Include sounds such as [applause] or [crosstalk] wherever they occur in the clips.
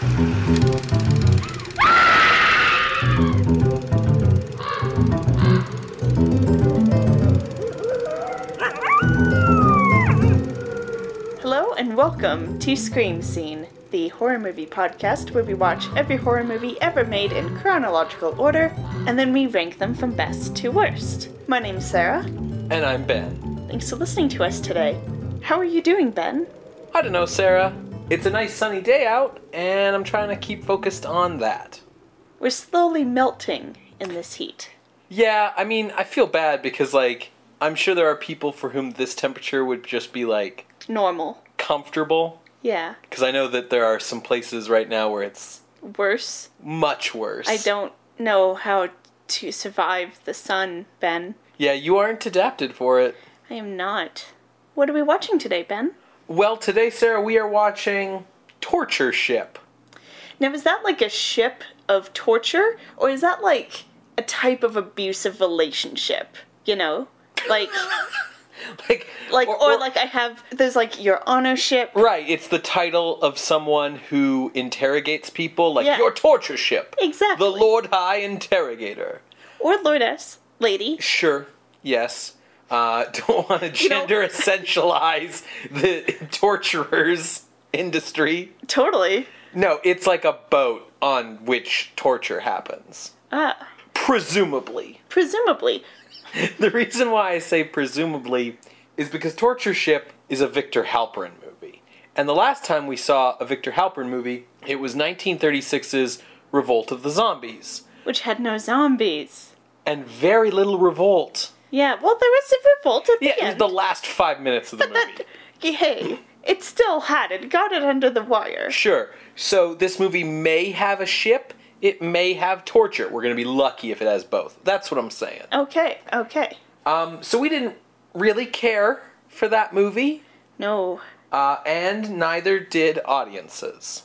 Hello and welcome to Scream Scene, the horror movie podcast where we watch every horror movie ever made in chronological order and then we rank them from best to worst. My name's Sarah. And I'm Ben. Thanks for listening to us today. How are you doing, Ben? I don't know, Sarah. It's a nice sunny day out, and I'm trying to keep focused on that. We're slowly melting in this heat. Yeah, I mean, I feel bad because, like, I'm sure there are people for whom this temperature would just be, like, Normal. comfortable. Yeah. Because I know that there are some places right now where it's Worse. much worse. I don't know how to survive the sun, Ben. Yeah, you aren't adapted for it. I am not. What are we watching today, Ben? Well, today, Sarah, we are watching Torture Ship. Now, is that like a ship of torture, or is that like a type of abusive relationship? You know, like, [laughs] Like, like, or, like I have there's like your honor ship. Right, it's the title of someone who interrogates people, like Yeah. your torture ship. Exactly. The Lord High Interrogator. or lordess, lady. Sure, yes. Uh, [laughs] don't want to know- gender essentialize the torturer's industry. Totally. No, it's like a boat on which torture happens. Ah, Presumably. presumably. [laughs] The reason why I say presumably is because Torture Ship is a Victor Halperin movie. And the last time we saw a Victor Halperin movie, it was 1936's Revolt of the Zombies. Which had no zombies. And very little revolt. Yeah, well, there was a revolt at the Yeah, it was the last five minutes of the movie. That, hey, it still had it. Got it under the wire. Sure. So this movie may have a ship, it may have torture. We're going to be lucky if it has both. That's what I'm saying. Okay, okay. Um, so we didn't really care for that movie. No. uh, and neither did audiences.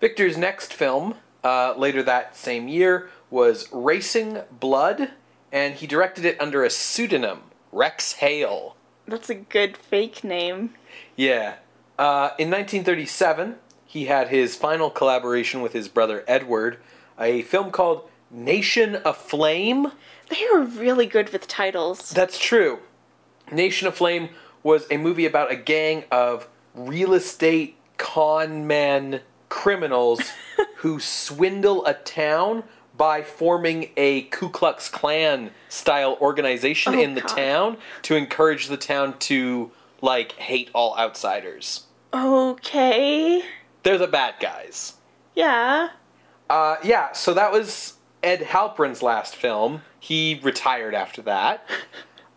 Victor's next film, uh, later that same year, was Racing Blood, and he directed it under a pseudonym, Rex Hale. That's a good fake name. Yeah. Uh, in 1937, he had his final collaboration with his brother Edward, a film called Nation Aflame. They are really good with titles. That's true. Nation Aflame was a movie about a gang of real estate con men criminals [laughs] who swindle a town by forming a Ku Klux Klan style organization Oh, in the God. town to encourage the town to like hate all outsiders. Okay. They're the bad guys. Yeah. Uh, yeah, so that was Ed Halperin's last film. He retired after that. [laughs]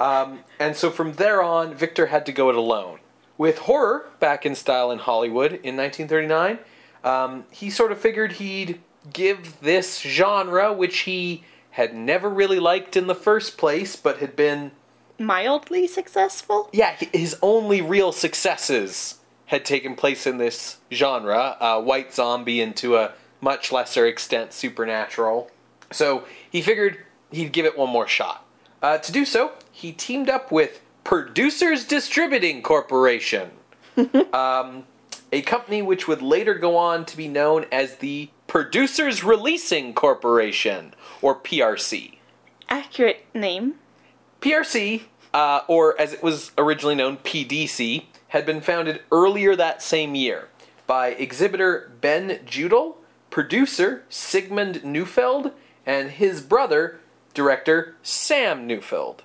Um, and so from there on, Victor had to go it alone. With horror back in style in Hollywood in 1939, um, he sort of figured he'd give this genre, which he had never really liked in the first place, but had been, Mildly successful? yeah, his only real successes had taken place in this genre uh, white zombie and to a much lesser extent supernatural. So he figured he'd give it one more shot. Uh, to do so, he teamed up with Producers Distributing Corporation, [laughs] um, a company which would later go on to be known as the Producers Releasing Corporation, or PRC. Accurate name. PRC, uh, or as it was originally known, PDC, had been founded earlier that same year by exhibitor Ben Judell, producer Sigmund Neufeld, and his brother, director Sam Neufeld.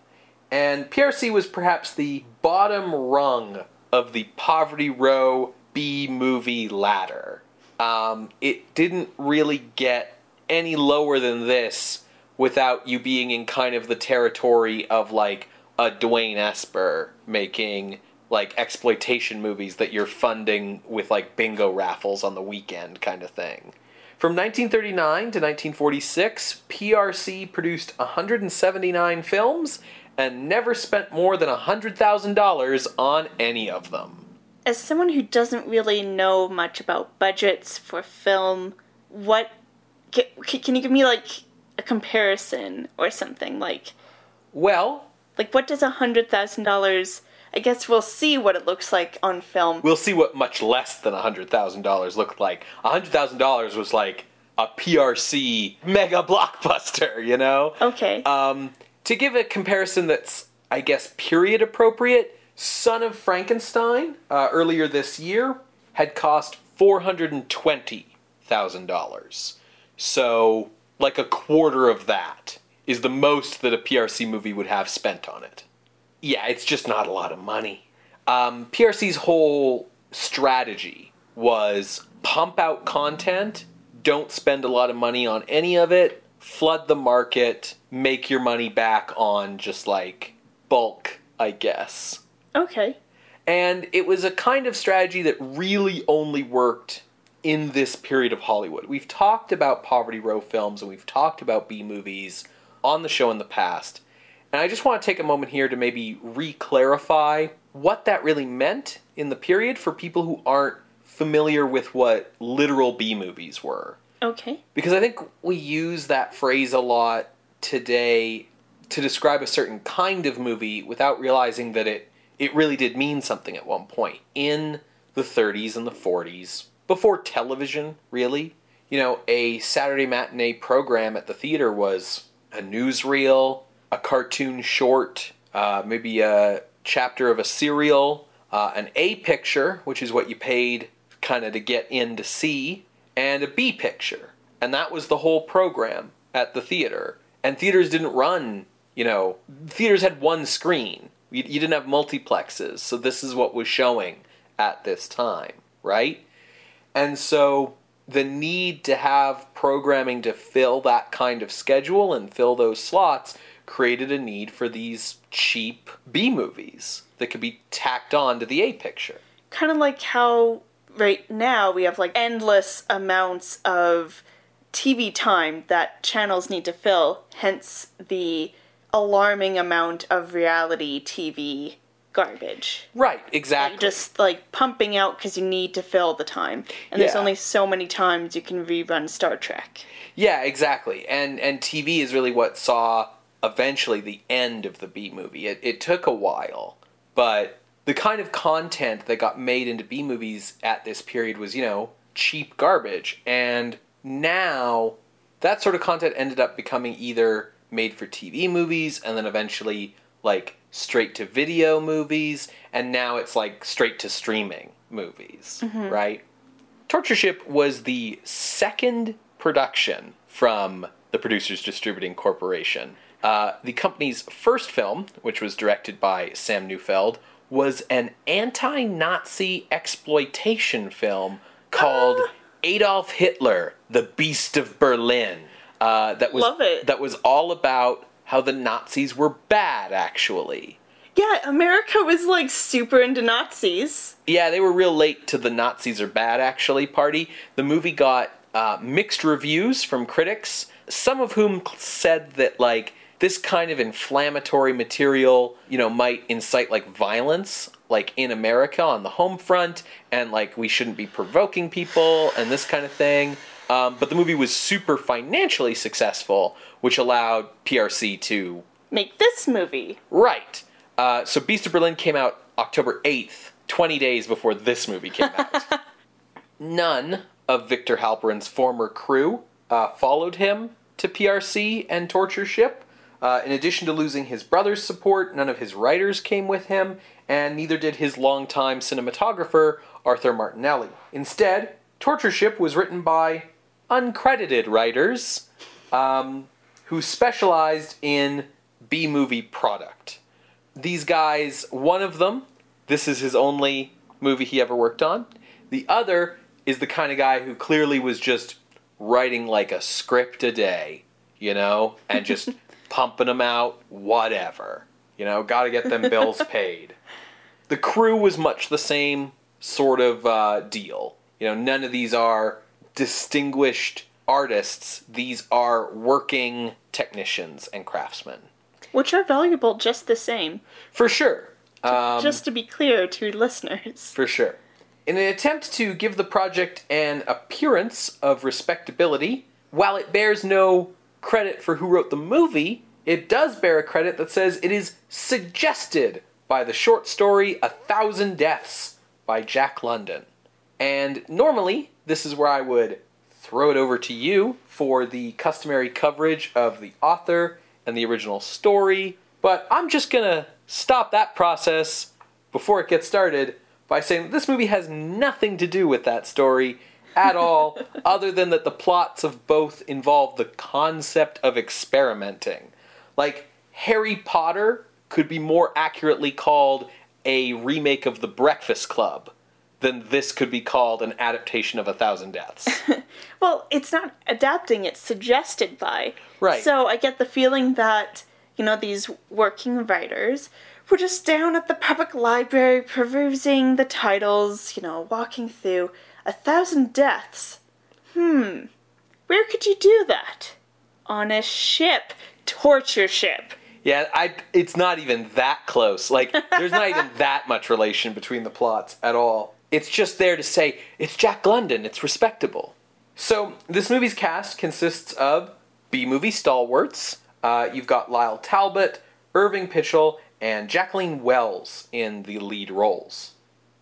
And PRC was perhaps the bottom rung of the Poverty Row B movie ladder. Um, it didn't really get any lower than this without you being in kind of the territory of like a Dwain Esper making like exploitation movies that you're funding with like bingo raffles on the weekend kind of thing. From 1939 to 1946, PRC produced 179 films and never spent more than $100,000 on any of them. As someone who doesn't really know much about budgets for film, what ca- ca- can you give me like a comparison or something like Well, like what does a hundred thousand dollars? I guess we'll see what it looks like on film. We'll see what much less than a $100,000 looked like. A $100,000 was like a PRC mega blockbuster, you know? Okay. Um, to give a comparison that's, I guess, period appropriate, Son of Frankenstein, uh, earlier this year, had cost $420,000. So, like a quarter of that is the most that a PRC movie would have spent on it. Yeah, it's just not a lot of money. Um, PRC's whole strategy was pump out content, don't spend a lot of money on any of it, flood the market, make your money back on just like bulk, I guess. Okay. And it was a kind of strategy that really only worked in this period of Hollywood. We've talked about Poverty Row films and we've talked about B movies on the show in the past. And I just want to take a moment here to maybe re clarify what that really meant in the period for people who aren't familiar with what literal B movies were. Okay. Because I think we use that phrase a lot today to describe a certain kind of movie without realizing that it, it really did mean something at one point in the 30s and the 40s, before television, really. You know, a Saturday matinee program at the theater was a newsreel, a cartoon short, uh, maybe a chapter of a serial, uh, an A picture, which is what you paid kind of to get in to see, and a B picture. And that was the whole program at the theater. And theaters didn't run, you know, theaters had one screen. You, you didn't have multiplexes, so this is what was showing at this time, right? And so the need to have programming to fill that kind of schedule and fill those slots created a need for these cheap B movies that could be tacked on to the A picture. Kind of like how right now we have like endless amounts of TV time that channels need to fill, hence the alarming amount of reality TV garbage. Right, exactly. Like, just like pumping out because you need to fill the time. And there's only so many times you can rerun Star Trek. Yeah, exactly. And and TV is really what saw eventually the end of the B movie. It it took a while, but the kind of content that got made into B movies at this period was, you know, cheap garbage. And now that sort of content ended up becoming either made for TV movies and then eventually like straight to video movies and now it's like straight to streaming movies, right? Torture Ship was the second production from the Producers Distributing Corporation. Uh, the company's first film, which was directed by Sam Neufeld, was an anti Nazi exploitation film called Adolf Hitler, the Beast of Berlin. Uh, that was Love it. that was all about how the Nazis were bad, actually. Yeah, America was like super into Nazis. Yeah, they were real late to the Nazis are bad actually party. The movie got uh, mixed reviews from critics, some of whom said that like this kind of inflammatory material, you know, might incite like violence like in America on the home front and like we shouldn't be provoking people and this kind of thing. Um, but the movie was super financially successful, which allowed PRC to Make this movie. Right. Uh, so Beast of Berlin came out October 8th, 20 days before this movie came out. [laughs] None of Victor Halperin's former crew uh, followed him to PRC and Torture Ship. Uh, in addition to losing his brother's support, none of his writers came with him, and neither did his longtime cinematographer, Arthur Martinelli. Instead, Torture Ship was written by uncredited writers um, who specialized in B movie product. These guys, one of them, this is his only movie he ever worked on. The other is the kind of guy who clearly was just writing like a script a day, you know, and just [laughs] pumping them out, whatever. You know, gotta get them bills [laughs] paid. The crew was much the same sort of uh, deal. You know, none of these are distinguished artists, these are working technicians and craftsmen. Which are valuable just the same. For sure. Um, just to be clear to listeners. For sure. In an attempt to give the project an appearance of respectability, while it bears no credit for who wrote the movie, it does bear a credit that says it is suggested by the short story A Thousand Deaths by Jack London. And normally, this is where I would throw it over to you for the customary coverage of the author and the original story, but I'm just gonna stop that process before it gets started by saying this movie has nothing to do with that story at all, [laughs] other than that the plots of both involve the concept of experimenting. Like, Harry Potter could be more accurately called a remake of The Breakfast Club than this could be called an adaptation of A Thousand Deaths. [laughs] Well, it's not adapting, it's suggested by. Right. So I get the feeling that, you know, these working writers were just down at the public library perusing the titles, you know, walking through A Thousand Deaths. Hmm. Where could you do that? On a ship. Torture ship. Yeah, I it's not even that close. Like there's not even [laughs] that much relation between the plots at all. It's just there to say it's Jack London, it's respectable. So, this movie's cast consists of B-movie stalwarts. Uh, you've got Lyle Talbot, Irving Pichel, and Jacqueline Wells in the lead roles.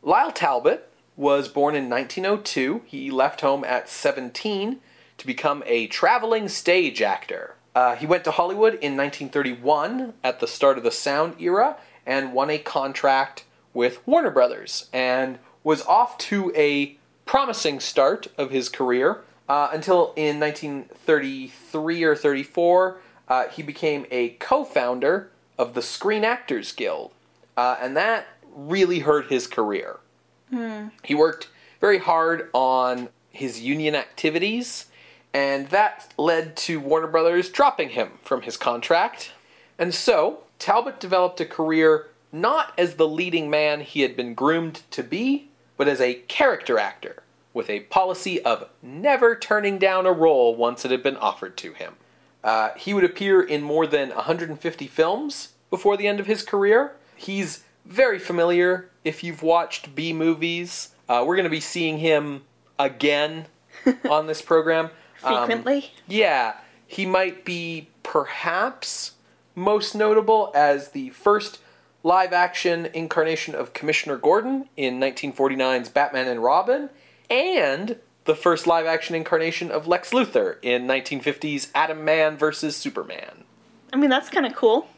Lyle Talbot was born in 1902. He left home at 17 to become a traveling stage actor. Uh, he went to Hollywood in 1931 at the start of the sound era and won a contract with Warner Brothers and was off to a promising start of his career uh, until in 1933 or 34 uh, he became a co-founder of the Screen Actors Guild, uh, and that really hurt his career. He worked very hard on his union activities, and that led to Warner Brothers dropping him from his contract. And so, Talbot developed a career not as the leading man he had been groomed to be, but as a character actor, with a policy of never turning down a role once it had been offered to him. Uh, he would appear in more than 150 films before the end of his career. He's very familiar if you've watched B movies. Uh, we're going to be seeing him again [laughs] on this program. Um, Frequently. yeah, he might be perhaps most notable as the first live action incarnation of Commissioner Gordon in 1949's Batman and Robin, and the first live action incarnation of Lex Luthor in 1950's Atom Man vs. Superman. I mean, that's kind of cool.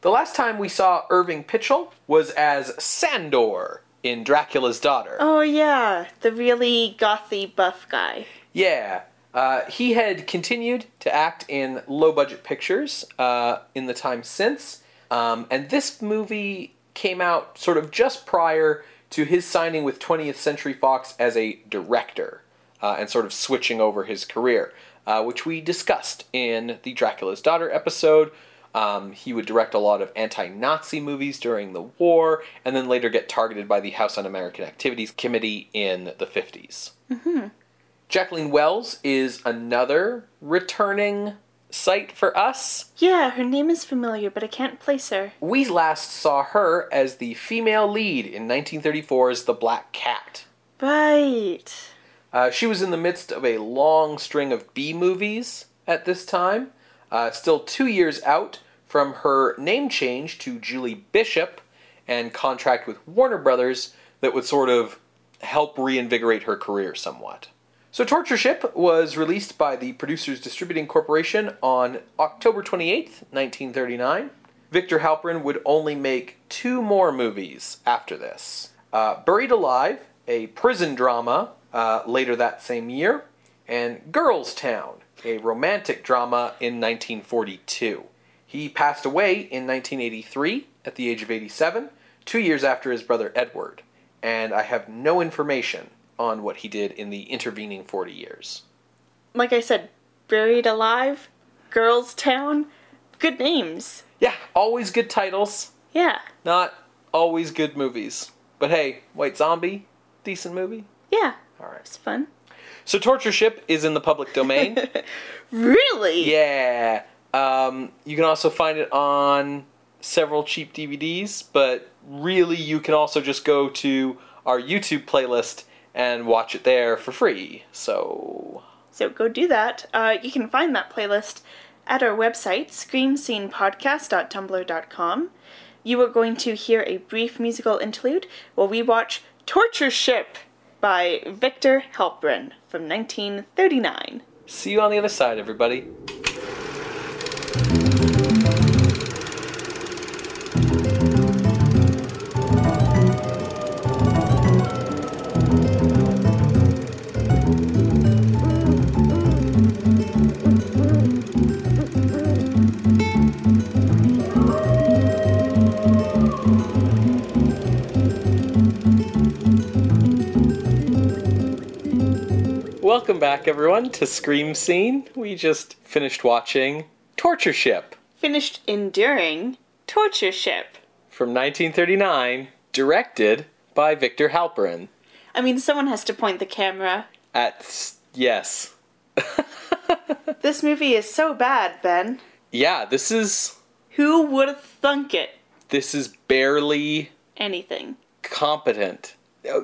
The last time we saw Irving Pichel was as Sandor in Dracula's Daughter. Oh, yeah. The really gothy buff guy. Yeah. Uh, he had continued to act in low budget pictures uh, in the time since, um, and this movie came out sort of just prior to his signing with 20th Century Fox as a director uh, and sort of switching over his career, uh, which we discussed in the Dracula's Daughter episode. Um, he would direct a lot of anti Nazi movies during the war, and then later get targeted by the House Un American Activities Committee in the 50s. Jacqueline Wells is another returning site for us. Yeah, her name is familiar, but I can't place her. We last saw her as the female lead in 1934's The Black Cat. Right. Uh, she was in the midst of a long string of B movies at this time, uh, still two years out from her name change to Julie Bishop and contract with Warner Brothers that would sort of help reinvigorate her career somewhat. So, Torture Ship was released by the Producers Distributing Corporation on October 28th, 1939. Victor Halperin would only make two more movies after this uh, Buried Alive, a prison drama uh, later that same year, and Girls Town, a romantic drama in 1942. He passed away in 1983 at the age of 87, two years after his brother Edward, and I have no information on what he did in the intervening 40 years. Like I said, Buried Alive, Girls Town, good names. Yeah, always good titles, Yeah. not always good movies. But hey, White Zombie, decent movie. Yeah. All right. It's fun. So Torture Ship is in the public domain. [laughs] Really? yeah. Um, you can also find it on several cheap DVDs, but really you can also just go to our YouTube playlist and watch it there for free. So So go do that. Uh, you can find that playlist at our website, screamscenepodcast.tumblr.com. you are going to hear a brief musical interlude while we watch Torture Ship by Victor Halperin from 1939. See you on the other side, everybody. Welcome back, everyone, to Scream Scene. We just finished watching Torture Ship Finished enduring Torture Ship. from 1939, directed by Victor Halperin. I mean, someone has to point the camera. At s- yes, [laughs] This movie is so bad, Ben. yeah, this is Who would have thunk it? this is barely Anything. competent.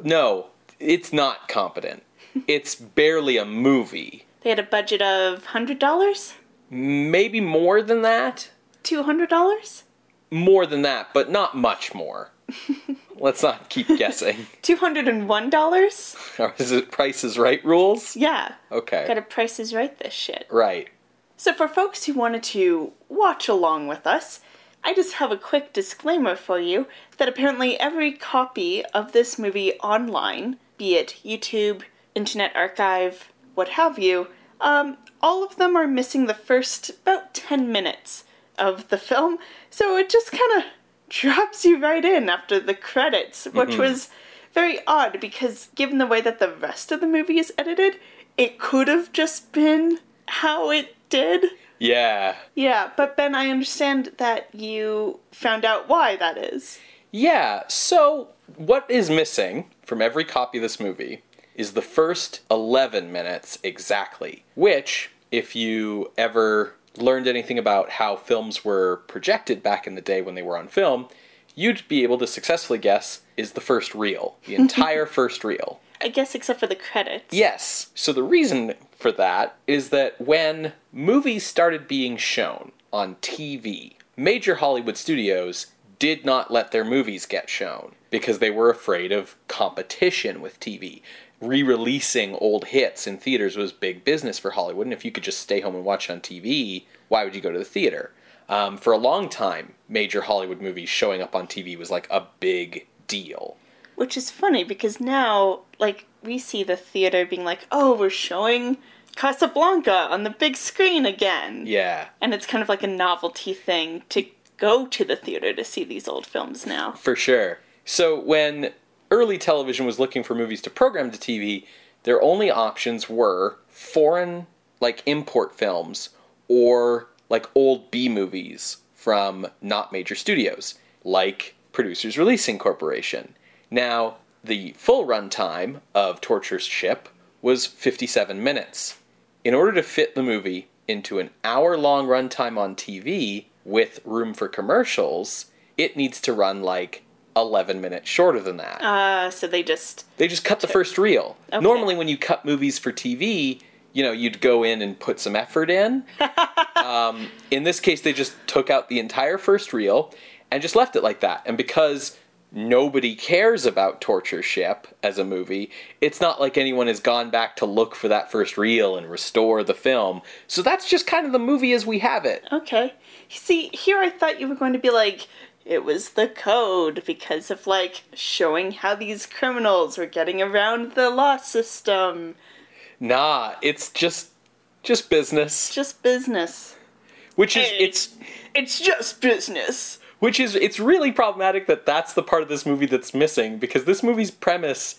No, it's not competent. It's barely a movie. They had a budget of $100? Maybe more than that. $200? More than that, but not much more. [laughs] Let's not keep guessing. $201? Or is it Price is Right rules? Yeah. Okay. Gotta Is right this shit. Right. So, for folks who wanted to watch along with us, I just have a quick disclaimer for you that apparently every copy of this movie online, be it YouTube, Internet Archive, what have you, um, all of them are missing the first about 10 minutes of the film, so it just kind of drops you right in after the credits, which was very odd because given the way that the rest of the movie is edited, it could have just been how it did. Yeah. Yeah, but Ben, I understand that you found out why that is. Yeah, so what is missing from every copy of this movie is the first 11 minutes exactly, which, if you ever learned anything about how films were projected back in the day when they were on film, you'd be able to successfully guess is the first reel, the [laughs] entire first reel. I guess except for the credits. Yes. So the reason for that is that when movies started being shown on TV, major Hollywood studios did not let their movies get shown because they were afraid of competition with TV. Re releasing old hits in theaters was big business for Hollywood, and if you could just stay home and watch on TV, why would you go to the theater? Um, for a long time, major Hollywood movies showing up on TV was like a big deal. Which is funny because now, like, we see the theater being like, oh, we're showing Casablanca on the big screen again. Yeah. And it's kind of like a novelty thing to go to the theater to see these old films now. For sure. So when early television was looking for movies to program to TV, their only options were foreign, like import films, or like old B movies from not major studios, like Producers Releasing Corporation. Now, the full runtime of Torture Ship was 57 minutes. In order to fit the movie into an hour long runtime on TV with room for commercials, it needs to run like 11 minutes shorter than that. Uh, so they just. They just cut the first reel. Okay. Normally, when you cut movies for TV, you know, you'd go in and put some effort in. [laughs] um, in this case, they just took out the entire first reel and just left it like that. And because nobody cares about Torture Ship as a movie, it's not like anyone has gone back to look for that first reel and restore the film. So that's just kind of the movie as we have it. Okay. See, here I thought you were going to be like, it was the code because of like showing how these criminals were getting around the law system. Nah, it's just just business. Just business. Which is Hey. it's It's just business. which is it's really problematic that that's the part of this movie that's missing because this movie's premise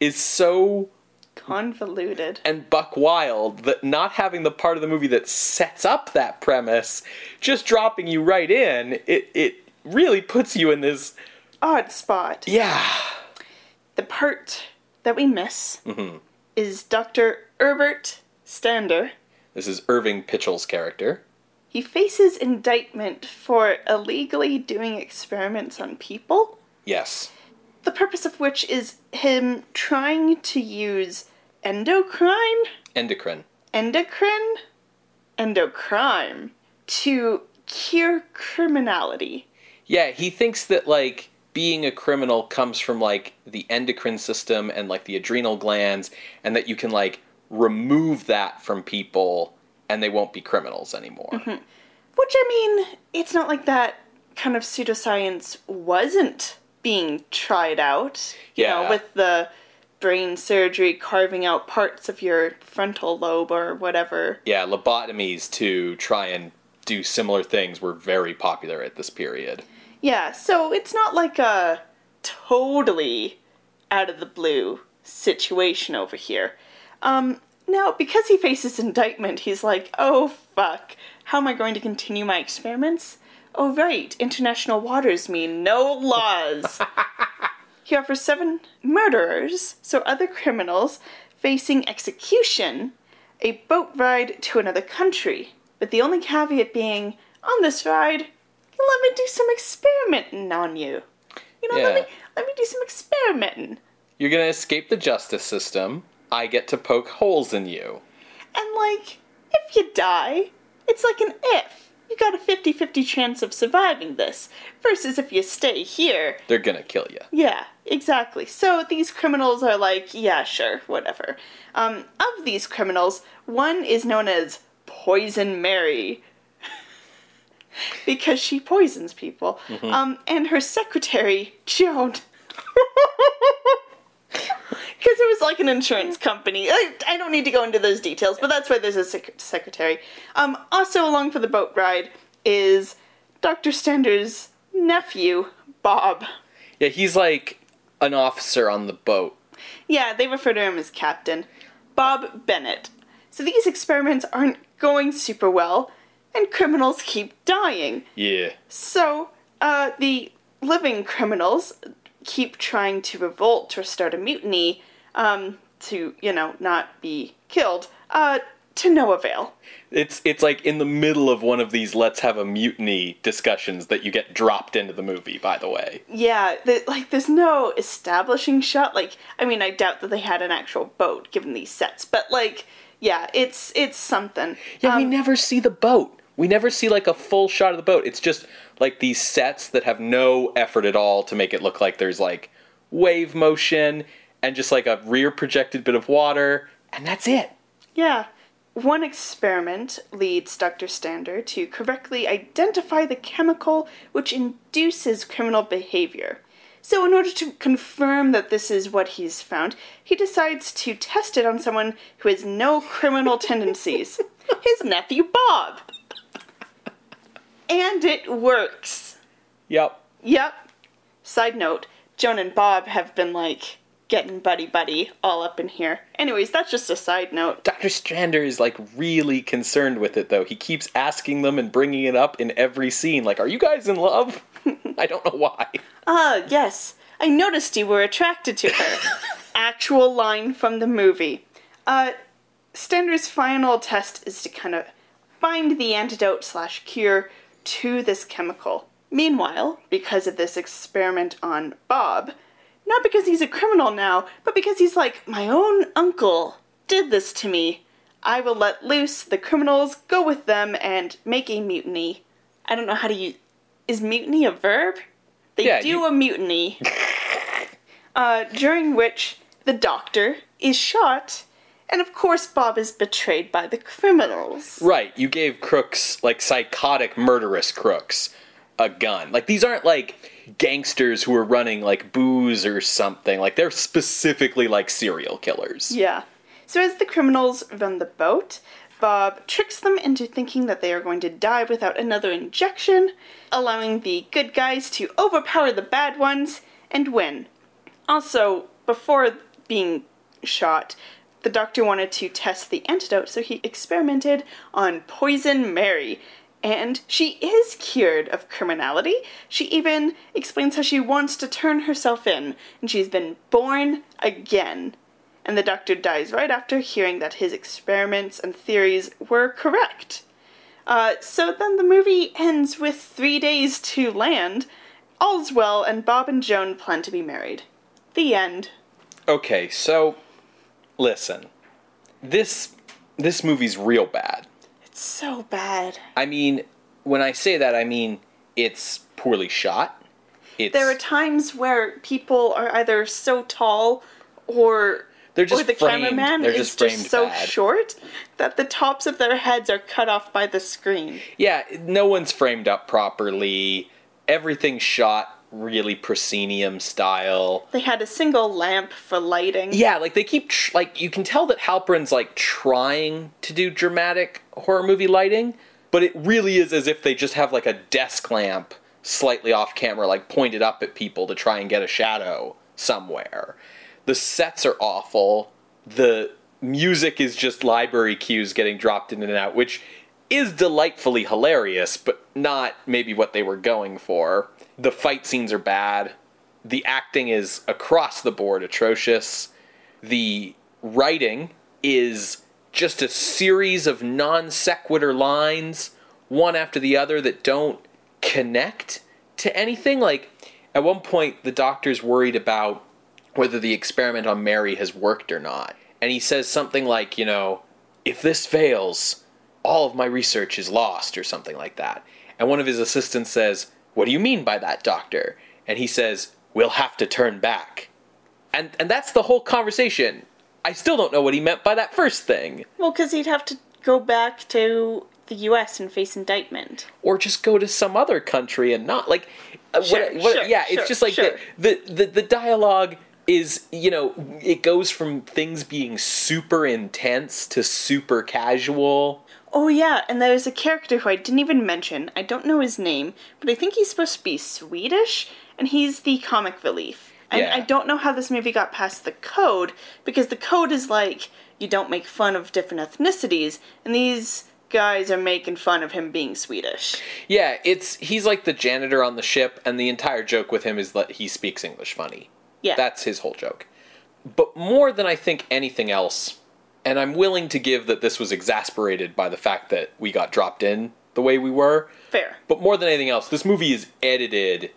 is so Convoluted. and buck wild that not having the part of the movie that sets up that premise just dropping you right in it it really puts you in this Odd spot. yeah The part that we miss Mm-hmm. is Dr. Herbert Stander. this is Irving Pichel's character He faces indictment for illegally doing experiments on people. yes the purpose of which is him trying to use endocrine, endocrine endocrine, endocrine to cure criminality. Yeah, he thinks that like being a criminal comes from like the endocrine system and like the adrenal glands and that you can like remove that from people and they won't be criminals anymore. Mm-hmm. Which I mean, it's not like that kind of pseudoscience wasn't being tried out. You Yeah. know, with the brain surgery carving out parts of your frontal lobe or whatever. Yeah, lobotomies to try and do similar things were very popular at this period. Yeah, so it's not like a totally out of the blue situation over here. Um, now, because he faces indictment, he's like, oh fuck, how am I going to continue my experiments? Oh, right, international waters mean no laws. [laughs] he offers seven murderers, so other criminals, facing execution, a boat ride to another country. But the only caveat being, on this ride, let me do some experimenting on you. You know, let me let me do some experimenting. You're gonna escape the justice system. I get to poke holes in you. And like, if you die, it's like an if. You got a 50-50 chance of surviving this. Versus if you stay here, They're gonna kill you. Yeah, exactly. So these criminals are like, yeah, sure, whatever. Um, of these criminals, one is known as Poison Mary. Because she poisons people. Um, and her secretary, Joan. [laughs] Because it was like an insurance company. I, I don't need to go into those details, but that's why there's a sec- secretary. Um, also, along for the boat ride is Dr. Stander's nephew, Bob. Yeah, he's like an officer on the boat. Yeah, they refer to him as Captain. Bob Bennett. So these experiments aren't going super well, and criminals keep dying. Yeah. So, uh, the living criminals keep trying to revolt or start a mutiny, um, to, you know, not be killed, uh, to no avail. It's it's like in the middle of one of these let's have a mutiny discussions that you get dropped into the movie, by the way. Yeah, the, like there's no establishing shot. Like, I mean, I doubt that they had an actual boat given these sets, but like, yeah, it's it's something. Yeah, we Um, never see the boat. We never see like a full shot of the boat. It's just like these sets that have no effort at all to make it look like there's like wave motion and just like a rear projected bit of water, and that's it. Yeah. One experiment leads Dr. Stander to correctly identify the chemical which induces criminal behavior. So, in order to confirm that this is what he's found, he decides to test it on someone who has no criminal tendencies [laughs] his nephew Bob. And it works. Yep. Yep. Side note Joan and Bob have been like getting buddy buddy all up in here. Anyways, that's just a side note. Dr. Strander is like really concerned with it though. He keeps asking them and bringing it up in every scene. Like, are you guys in love? [laughs] I don't know why. Ah, yes. I noticed you were attracted to her. [laughs] Actual line from the movie. Uh, Stander's final test is to kind of find the antidote slash cure to this chemical. Meanwhile, because of this experiment on Bob, not because he's a criminal now, but because he's like, my own uncle did this to me. I will let loose the criminals, go with them, and make a mutiny. I don't know how to use. Is mutiny a verb? They Yeah, do you- a mutiny. [laughs] uh, during which the doctor is shot, and of course Bob is betrayed by the criminals. Right, you gave crooks, like psychotic, murderous crooks, a gun. Like, these aren't like gangsters who are running like booze or something. Like, they're specifically like serial killers. Yeah. So as the criminals run the boat, Bob tricks them into thinking that they are going to die without another injection, allowing the good guys to overpower the bad ones and win. Also, before being shot, the doctor wanted to test the antidote, so he experimented on Poison Mary. And she is cured of criminality. She even explains how she wants to turn herself in, and she's been born again. And the doctor dies right after hearing that his experiments and theories were correct. Uh, so then the movie ends with three days to land. All's well, and Bob and Joan plan to be married. The end. Okay, so listen. This this movie's real bad. It's so bad. I mean, when I say that, I mean It's poorly shot. It's There are times where people are either so tall or They're just or the framed- cameraman they're is just just, so bad. short that the tops of their heads are cut off by the screen. yeah, no one's framed up properly. Everything's shot really proscenium style. They had a single lamp for lighting. Yeah, like they keep tr- like you can tell that Halperin's like trying to do dramatic horror movie lighting, but it really is as if they just have like a desk lamp slightly off camera like pointed up at people to try and get a shadow somewhere. The sets are awful. The music is just library cues getting dropped in and out, which is delightfully hilarious, but not maybe what they were going for. The fight scenes are bad. The acting is across the board atrocious. The writing is just a series of non sequitur lines, one after the other, that don't connect to anything. Like, at one point, the doctor's worried about whether the experiment on Mary has worked or not. And he says something like, you know, if this fails, all of my research is lost, or something like that. And one of his assistants says, What do you mean by that, doctor? And he says, We'll have to turn back. And, and that's the whole conversation. I still don't know what he meant by that first thing. Well, because he'd have to go back to the U.S. and face indictment. or just go to some other country and not like uh, Sure, what, what, sure, yeah sure, it's just like the, the, the the dialogue is you know it goes from things being super intense to super casual Oh yeah, and there's a character who I didn't even mention. I don't know his name, but I think he's supposed to be Swedish, and he's the comic relief. And Yeah. I don't know how this movie got past the code because the code is like you don't make fun of different ethnicities, and these guys are making fun of him being Swedish. yeah it's he's like the janitor on the ship and the entire joke with him is that he speaks english funny Yeah. that's his whole joke but more than i think anything else and i'm willing to give that this was exasperated by the fact that we got dropped in the way we were fair. But more than anything else, this movie is edited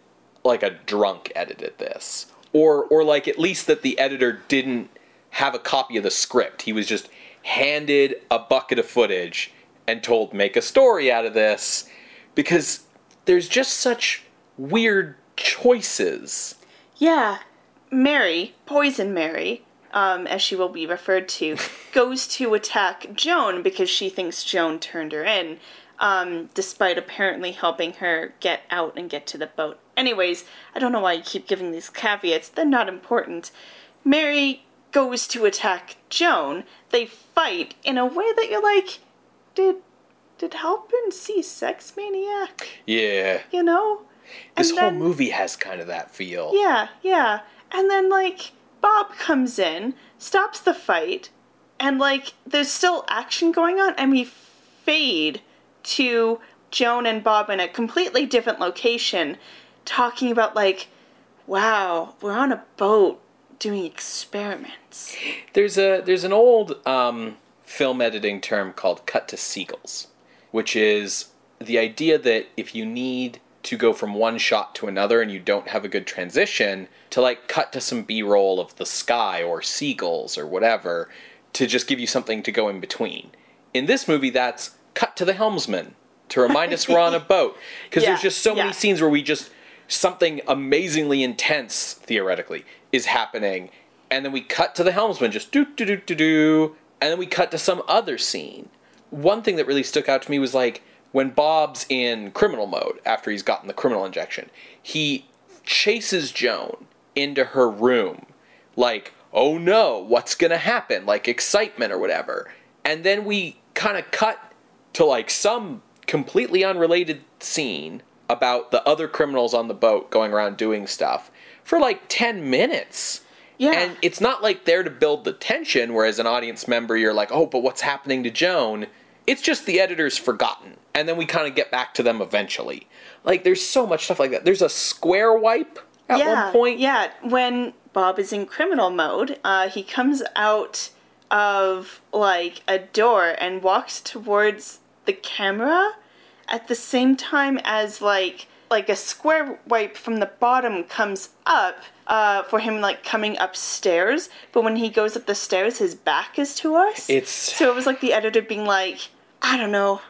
like a drunk edited this. Or or like at least that the editor didn't have a copy of the script. He was just handed a bucket of footage and told make a story out of this because there's just such weird choices. Yeah, Mary, Poison Mary, um, as she will be referred to, [laughs] goes to attack Joan because she thinks Joan turned her in, um, despite apparently helping her get out and get to the boat. Anyways, I don't know why you keep giving these caveats, they're not important. Mary goes to attack Joan. They fight in a way that you're like, did did Halpin see Sex Maniac? Yeah. You know? This And whole then- movie has kind of that feel. Yeah, yeah. And then, like, Bob comes in, stops the fight, and, like, there's still action going on, and we fade to Joan and Bob in a completely different location talking about, like, wow, we're on a boat doing experiments. There's a there's an old um, film editing term called cut to seagulls, which is the idea that if you need to go from one shot to another and you don't have a good transition, to like cut to some B-roll of the sky or seagulls or whatever to just give you something to go in between. In this movie, that's cut to the helmsman to remind us we're on a boat. Because [laughs] Yeah, there's just so many scenes where we just something amazingly intense theoretically is happening and then we cut to the helmsman just do do do do do and then we cut to some other scene. One thing that really stuck out to me was like when bob's in criminal mode after he's gotten the criminal injection he chases joan into her room like oh no what's gonna happen like excitement or whatever and then we kind of cut to like some completely unrelated scene about the other criminals on the boat going around doing stuff for like 10 minutes. Yeah. And it's not like there to build the tension, whereas an audience member, you're like, oh, but what's happening to Joan? It's just the editor's forgotten. And then we kind of get back to them eventually. Like, there's so much stuff like that. There's a square wipe at yeah, one point. Yeah, when Bob is in criminal mode, uh, he comes out of like a door and walks towards the camera at the same time as like like a square wipe from the bottom comes up uh, for him like coming upstairs but when he goes up the stairs his back is to us It's- so it was like the editor being like i don't know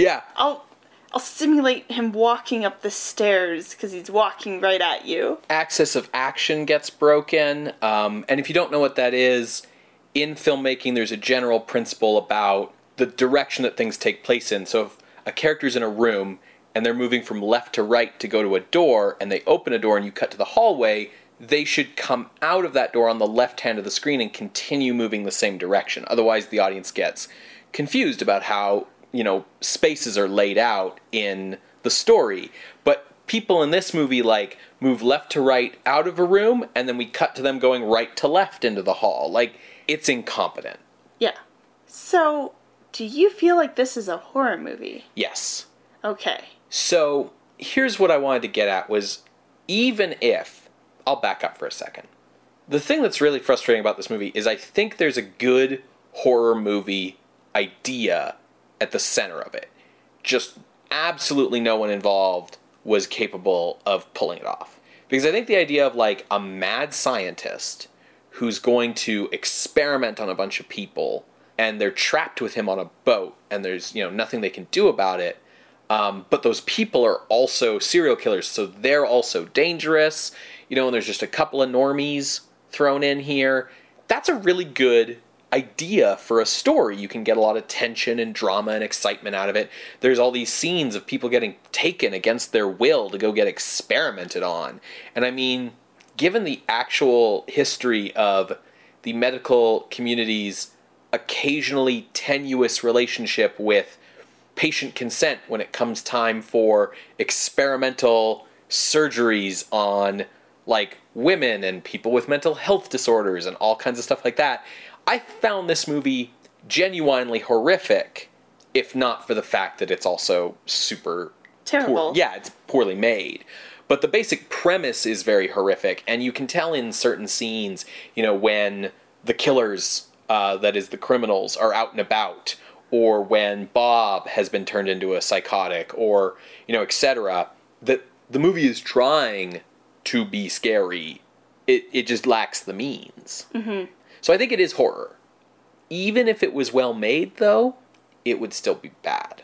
Yeah. I'll I'll simulate him walking up the stairs because he's walking right at you. Axis of action gets broken. Um, and if you don't know what that is, in filmmaking, there's a general principle about the direction that things take place in. So if a character's in a room and they're moving from left to right to go to a door, and they open a door and you cut to the hallway, they should come out of that door on the left hand of the screen and continue moving the same direction. Otherwise, the audience gets confused about how, you know, spaces are laid out in the story. But people in this movie, like, move left to right out of a room, and then we cut to them going right to left into the hall. Like, it's incompetent. Yeah. So, do you feel like this is a horror movie? Yes. Okay. So here's what I wanted to get at was even if I'll back up for a second. The thing that's really frustrating about this movie is I think there's a good horror movie idea at the center of it. Just absolutely no one involved was capable of pulling it off. Because I think the idea of like a mad scientist who's going to experiment on a bunch of people and they're trapped with him on a boat and there's, you know, nothing they can do about it um, but those people are also serial killers, so they're also dangerous. You know, and there's just a couple of normies thrown in here. That's a really good idea for a story. You can get a lot of tension and drama and excitement out of it. There's all these scenes of people getting taken against their will to go get experimented on. And I mean, given the actual history of the medical community's occasionally tenuous relationship with patient consent when it comes time for experimental surgeries on like women and people with mental health disorders and all kinds of stuff like that. I found this movie genuinely horrific, if not for the fact that it's also super terrible. Poor. Yeah, it's poorly made. But the basic premise is very horrific, and you can tell in certain scenes, you know, when the killers, uh, that is, the criminals, are out and about, or when Bob has been turned into a psychotic, or you know, etc. That the movie is trying to be scary. It it just lacks the means. Mm-hmm. So I think it is horror. Even if it was well made, though, it would still be bad.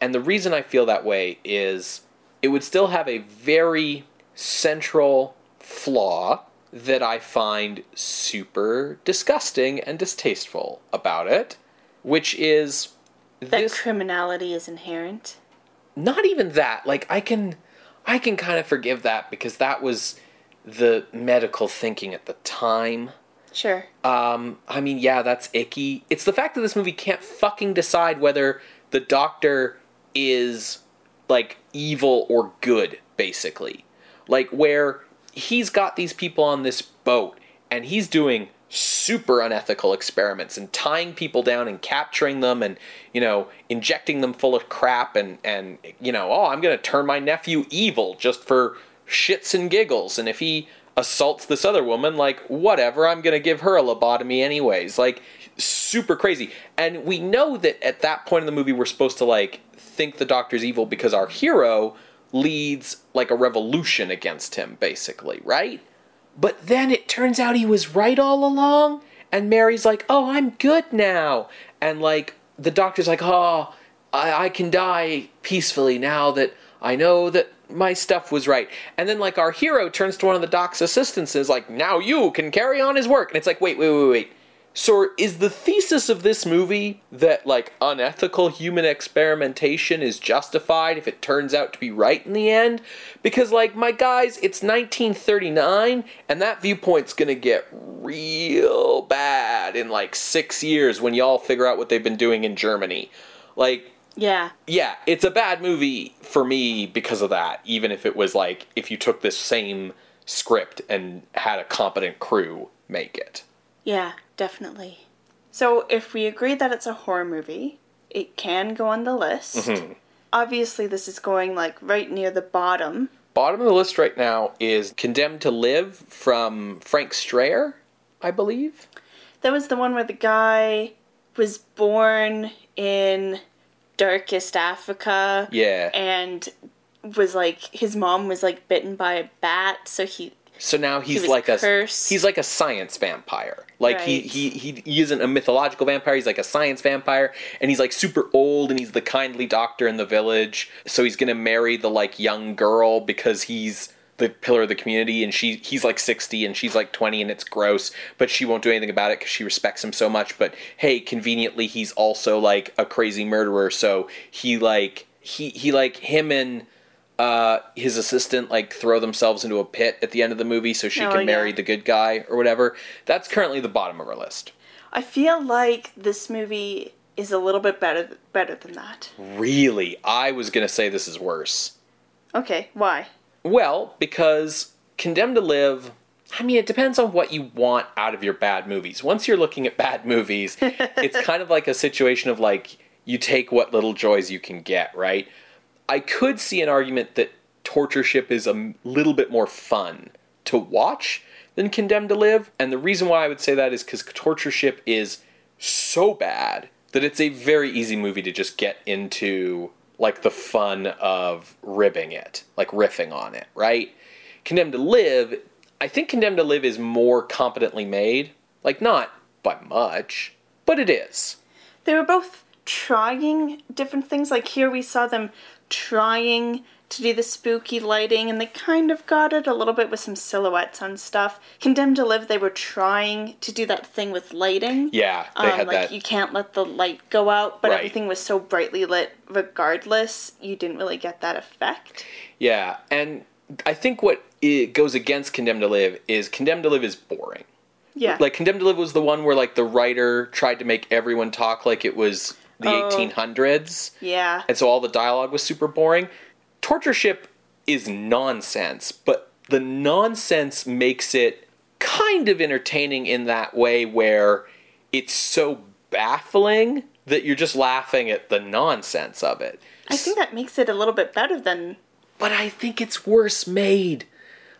And the reason I feel that way is it would still have a very central flaw that I find super disgusting and distasteful about it which is that this, criminality is inherent. Not even that. Like I can, I can kind of forgive that because that was the medical thinking at the time. Sure. Um, I mean, yeah, that's icky. It's the fact that this movie can't fucking decide whether the doctor is like evil or good, basically. Like where he's got these people on this boat and he's doing super unethical experiments and tying people down and capturing them and you know injecting them full of crap and and you know oh i'm going to turn my nephew evil just for shits and giggles and if he assaults this other woman like whatever i'm going to give her a lobotomy anyways like super crazy and we know that at that point in the movie we're supposed to like think the doctor's evil because our hero leads like a revolution against him basically right but then it turns out he was right all along. And Mary's like, oh, I'm good now. And like, the doctor's like, oh, I, I can die peacefully now that I know that my stuff was right. And then like our hero turns to one of the doc's assistants and is like, now you can carry on his work. And it's like, wait, wait, wait, wait. So is the thesis of this movie that like unethical human experimentation is justified if it turns out to be right in the end? Because like my guys, it's 1939 and that viewpoint's going to get real bad in like 6 years when y'all figure out what they've been doing in Germany. Like yeah. Yeah, it's a bad movie for me because of that, even if it was like if you took this same script and had a competent crew make it. Yeah, definitely. So if we agree that it's a horror movie, it can go on the list. Mm-hmm. Obviously, this is going like right near the bottom. Bottom of the list right now is Condemned to Live from Frank Strayer, I believe. That was the one where the guy was born in darkest Africa. Yeah. And was like his mom was like bitten by a bat, so he So now he's was like cursed. a he's like a science vampire. Like he, he he he isn't a mythological vampire. He's like a science vampire, and he's like super old, and he's the kindly doctor in the village. So he's gonna marry the like young girl because he's the pillar of the community, and she he's like sixty and she's like twenty, and it's gross. But she won't do anything about it because she respects him so much. But hey, conveniently, he's also like a crazy murderer. So he like he he like him and uh, his assistant like throw themselves into a pit at the end of the movie so she Oh, can marry yeah. the good guy or whatever. That's currently the bottom of our list. I feel like this movie is a little bit better better than that. Really, I was gonna say this is worse. Okay, why? Well, because Condemned to Live. I mean, it depends on what you want out of your bad movies. Once you're looking at bad movies, [laughs] it's kind of like a situation of like you take what little joys you can get, right? I could see an argument that Torture Ship is a little bit more fun to watch than Condemned to Live, and the reason why I would say that is because Torture Ship is so bad that it's a very easy movie to just get into like the fun of ribbing it, like riffing on it, right? Condemned to Live, I think Condemned to Live is more competently made. Like, not by much, but it is. They were both trying different things. Like here we saw them trying to do the spooky lighting and they kind of got it a little bit with some silhouettes on stuff. Condemned to Live, they were trying to do that thing with lighting. Yeah, they Um, had like that. you can't let the light go out, but Right. everything was so brightly lit regardless, you didn't really get that effect. Yeah, and I think what it goes against Condemned to Live is Condemned to Live is boring. Yeah. Like Condemned to Live was the one where like the writer tried to make everyone talk like it was the Oh. 1800s. yeah. and so all the dialogue was super boring. Torture Ship is nonsense, but the nonsense makes it kind of entertaining in that way where it's so baffling that you're just laughing at the nonsense of it. I think that makes it a little bit better than But I think it's worse made.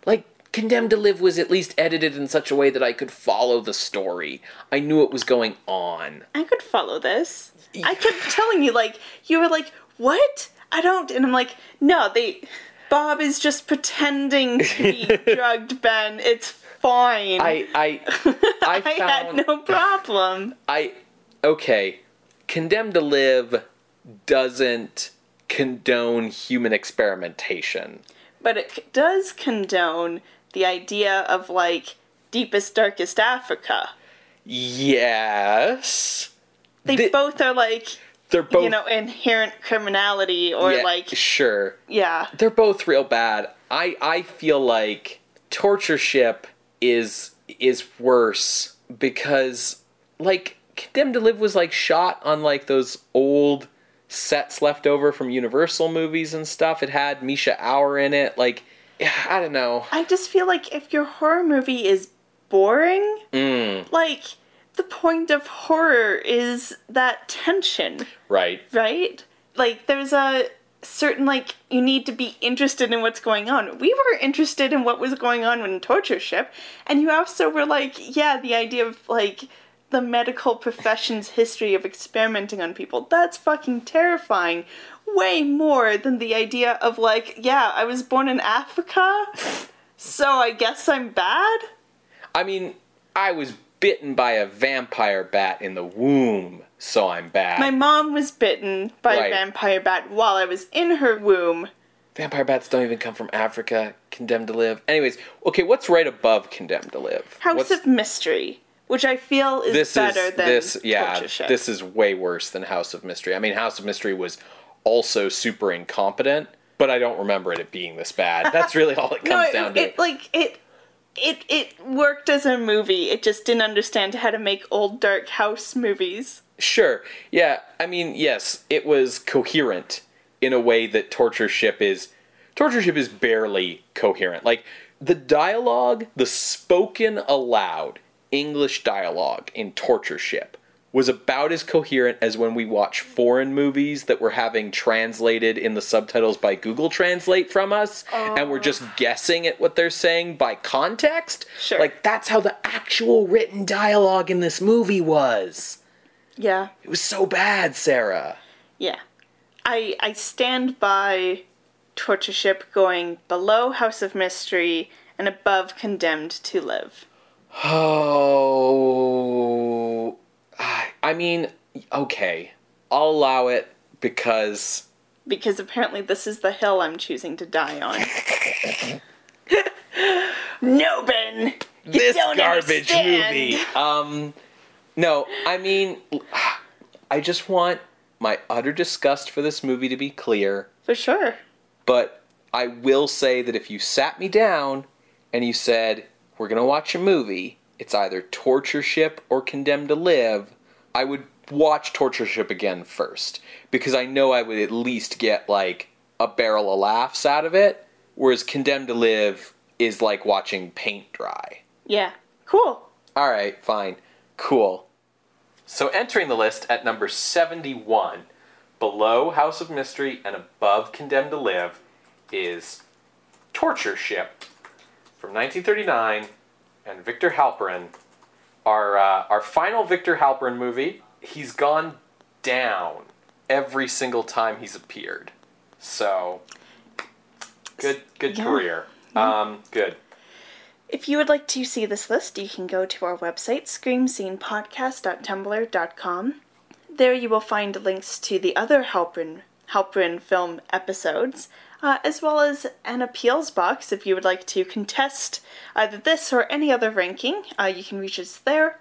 Like, Condemned to Live was at least edited in such a way that I could follow the story. I knew what was going on. I could follow this. I kept [laughs] telling you, like, you were like, what? I don't. And I'm like, no, they. Bob is just pretending to be [laughs] drugged, Ben. It's fine. I I [laughs] I I found had no problem. I okay. Condemned to Live doesn't condone human experimentation. But it does condone the idea of, like, deepest, darkest Africa. Yes. They Th- both are, like, They're both you know, inherent criminality or, yeah, like, sure. yeah. They're both real bad. I I feel like Torture Ship is is worse because like Condemned to Live was like shot on like those old sets left over from Universal movies and stuff. It had Mischa Auer in it. Like I don't know. I just feel like if your horror movie is boring, Mm, like the point of horror is that tension, right. right? Like there's a certain like you need to be interested in what's going on. We were interested in what was going on in Torture Ship, and you also were like, yeah, the idea of like the medical profession's history of experimenting on people. That's fucking terrifying. Way more than the idea of like, yeah, I was born in Africa, so I guess I'm bad. I mean, I was bitten by a vampire bat in the womb, so I'm bad. My mom was bitten by Right. a vampire bat while I was in her womb. Vampire bats don't even come from Africa. Condemned to Live. Anyways, okay, what's right above Condemned to Live? House What's- of Mystery, which I feel is this better is than this yeah Torture Ship. this is way worse than House of Mystery. I mean, House of Mystery was also super incompetent, but I don't remember it being this bad. That's really all it [laughs] no, comes it, down to. it like it. It it worked as a movie. It just didn't understand how to make old dark house movies. Sure. Yeah. I mean, yes, it was coherent in a way that Torture Ship is. Torture Ship is barely coherent. Like, the dialogue, the spoken aloud English dialogue in Torture Ship was about as coherent as when we watch foreign movies that we're having translated in the subtitles by Google Translate from us, and we're just oh. guessing at what they're saying by context. Sure. Like, that's how the actual written dialogue in this movie was. Yeah, It was so bad, Sarah. yeah. I I stand by Torture Ship going below House of Mystery and above Condemned to Live. Oh, [sighs] I mean, okay, I'll allow it because Because apparently this is the hill I'm choosing to die on. [laughs] no, Ben! You this don't garbage understand. movie. Um, no, I mean, [sighs] I just want my utter disgust for this movie to be clear. For sure. But I will say that if you sat me down and you said, we're going to watch a movie, it's either Torture Ship or Condemned to Live, I would watch Torture Ship again first. Because I know I would at least get like a barrel of laughs out of it. Whereas Condemned to Live is like watching paint dry. Yeah. Cool. Alright, fine. Cool. So entering the list at number 71, below House of Mystery and above Condemned to Live, is Torture Ship from 1939 and Victor Halperin. Our, uh, our final Victor Halperin movie, he's gone down every single time he's appeared. So, good, good Yeah. career. Um, good. If you would like to see this list, you can go to our website, screamscenepodcast.tumblr.com. There you will find links to the other Halperin, Halperin film episodes, uh, as well as an appeals box if you would like to contest either this or any other ranking. Uh, you can reach us there.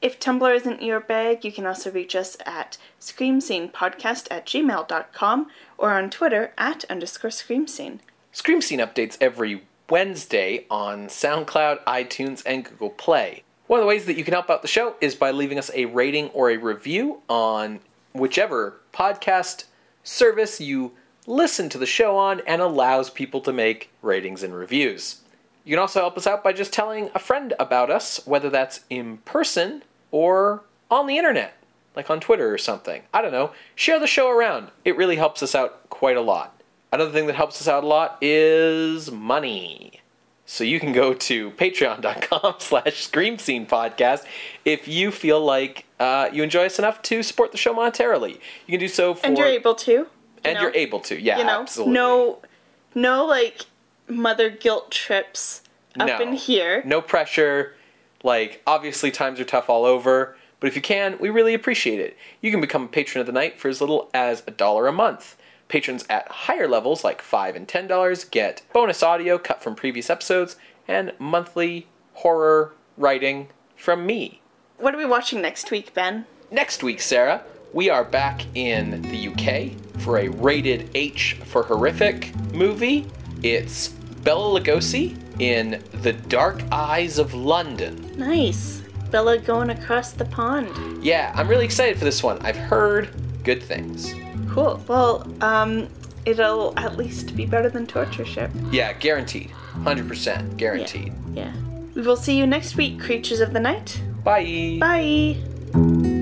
If Tumblr isn't your bag, you can also reach us at screamscenepodcast at gmail.com or on Twitter at underscore screamscene. Scream Scene updates every Wednesday on SoundCloud, iTunes, and Google Play. One of the ways that you can help out the show is by leaving us a rating or a review on whichever podcast service you listen to the show on and allows people to make ratings and reviews. You can also help us out by just telling a friend about us, whether that's in person or on the internet, like on Twitter or something. I don't know. Share the show around. It really helps us out quite a lot. Another thing that helps us out a lot is money. So you can go to patreon.com [laughs] slash scream scene podcast if you feel like uh, you enjoy us enough to support the show monetarily. You can do so for And you're able to. You and know? you're able to. Yeah, you know, absolutely. no, no like mother guilt trips up No. in here. No pressure. Like, obviously, times are tough all over, but if you can, we really appreciate it. You can become a patron of the night for as little as a dollar a month. Patrons at higher levels, like $5 and $10, get bonus audio cut from previous episodes and monthly horror writing from me. What are we watching next week, Ben? Next week, Sarah, we are back in the UK for a rated H for horrific movie. It's Bela Lugosi in The Dark Eyes of London. Nice. Bela going across the pond. Yeah, I'm really excited for this one. I've heard good things. Cool. Well, um, it'll at least be better than Torture Ship. Yeah, guaranteed. 100% guaranteed. Yeah. We will see you next week, creatures of the night. Bye. Bye.